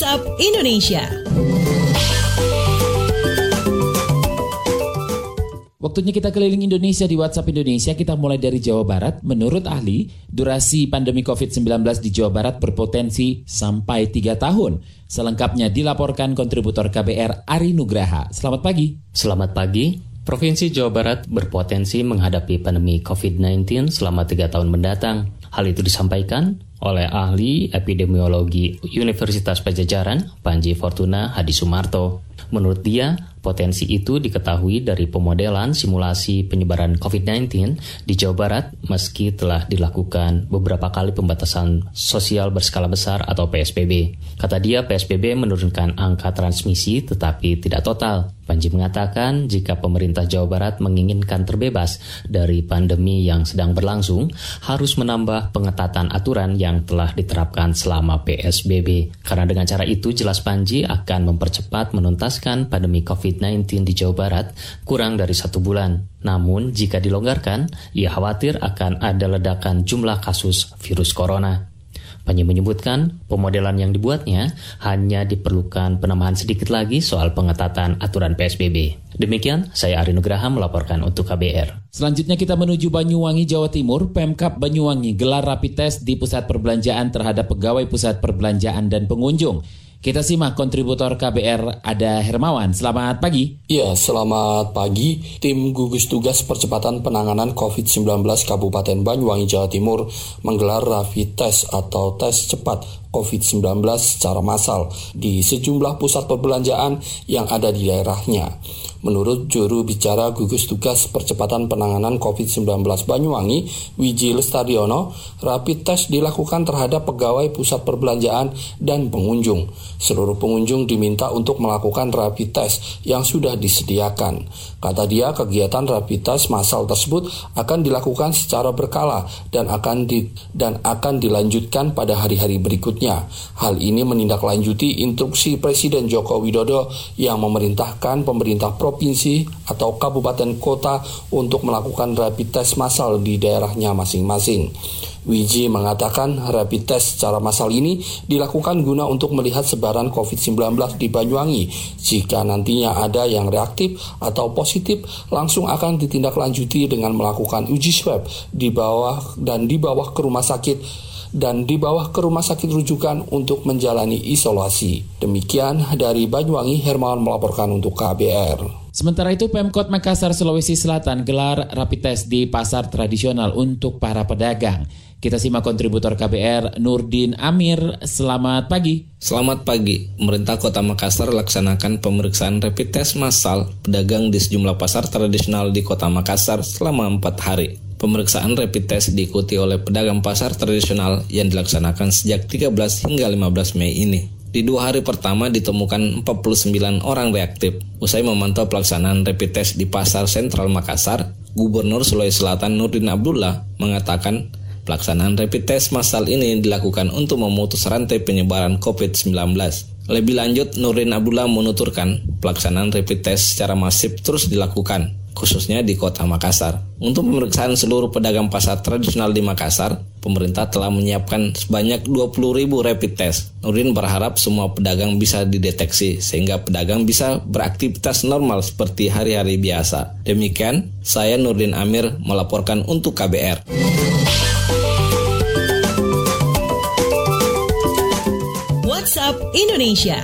WhatsApp Indonesia. Waktunya kita keliling Indonesia di WhatsApp Indonesia. Kita mulai dari Jawa Barat. Menurut ahli, durasi pandemi COVID-19 di Jawa Barat berpotensi sampai 3 tahun. Selengkapnya dilaporkan kontributor KBR Ari Nugraha. Selamat pagi. Selamat pagi. Provinsi Jawa Barat berpotensi menghadapi pandemi COVID-19 selama 3 tahun mendatang. Hal itu disampaikan oleh ahli epidemiologi Universitas Pajajaran, Panji Fortuna Hadi Sumarto. Menurut dia, potensi itu diketahui dari pemodelan simulasi penyebaran COVID-19 di Jawa Barat meski telah dilakukan beberapa kali pembatasan sosial berskala besar atau PSBB. Kata dia, PSBB menurunkan angka transmisi tetapi tidak total. Panji mengatakan jika pemerintah Jawa Barat menginginkan terbebas dari pandemi yang sedang berlangsung, harus menambah pengetatan aturan yang telah diterapkan selama PSBB. Karena dengan cara itu jelas Panji akan mempercepat menuntaskan pandemi COVID-19 di Jawa Barat kurang dari satu bulan. Namun jika dilonggarkan, ia khawatir akan ada ledakan jumlah kasus virus corona. Panji menyebutkan pemodelan yang dibuatnya hanya diperlukan penambahan sedikit lagi soal pengetatan aturan PSBB. Demikian, saya Ari Nugraha melaporkan untuk KBR. Selanjutnya kita menuju Banyuwangi, Jawa Timur. Pemkap Banyuwangi gelar rapid test di pusat perbelanjaan terhadap pegawai pusat perbelanjaan dan pengunjung. Kita simak kontributor KBR ada Hermawan. Selamat pagi. Ya, selamat pagi. Tim gugus tugas percepatan penanganan COVID-19 Kabupaten Banyuwangi, Jawa Timur menggelar rapid test atau tes cepat COVID-19 secara massal di sejumlah pusat perbelanjaan yang ada di daerahnya. Menurut juru bicara gugus tugas percepatan penanganan COVID-19 Banyuwangi, Wiji Lestadiono, rapid test dilakukan terhadap pegawai pusat perbelanjaan dan pengunjung. Seluruh pengunjung diminta untuk melakukan rapid test yang sudah disediakan. Kata dia, kegiatan rapid test massal tersebut akan dilakukan secara berkala dan akan di, dan akan dilanjutkan pada hari-hari berikutnya. Hal ini menindaklanjuti instruksi Presiden Joko Widodo yang memerintahkan pemerintah provinsi atau kabupaten kota untuk melakukan rapid test massal di daerahnya masing-masing. Wiji mengatakan rapid test secara massal ini dilakukan guna untuk melihat sebaran COVID-19 di Banyuwangi. Jika nantinya ada yang reaktif atau positif, langsung akan ditindaklanjuti dengan melakukan uji swab di bawah dan di bawah ke rumah sakit dan dibawa ke rumah sakit rujukan untuk menjalani isolasi. Demikian dari Banyuwangi, Hermawan melaporkan untuk KBR. Sementara itu Pemkot Makassar Sulawesi Selatan gelar rapid test di pasar tradisional untuk para pedagang. Kita simak kontributor KBR Nurdin Amir. Selamat pagi. Selamat pagi. Pemerintah Kota Makassar laksanakan pemeriksaan rapid test massal pedagang di sejumlah pasar tradisional di Kota Makassar selama empat hari. Pemeriksaan rapid test diikuti oleh pedagang pasar tradisional yang dilaksanakan sejak 13 hingga 15 Mei ini. Di dua hari pertama ditemukan 49 orang reaktif. Usai memantau pelaksanaan rapid test di Pasar Sentral Makassar, Gubernur Sulawesi Selatan Nurdin Abdullah mengatakan pelaksanaan rapid test massal ini dilakukan untuk memutus rantai penyebaran COVID-19. Lebih lanjut, Nurdin Abdullah menuturkan pelaksanaan rapid test secara masif terus dilakukan khususnya di kota Makassar. Untuk pemeriksaan seluruh pedagang pasar tradisional di Makassar, pemerintah telah menyiapkan sebanyak 20 ribu rapid test. Nurin berharap semua pedagang bisa dideteksi sehingga pedagang bisa beraktivitas normal seperti hari-hari biasa. Demikian, saya Nurdin Amir melaporkan untuk KBR. WhatsApp Indonesia.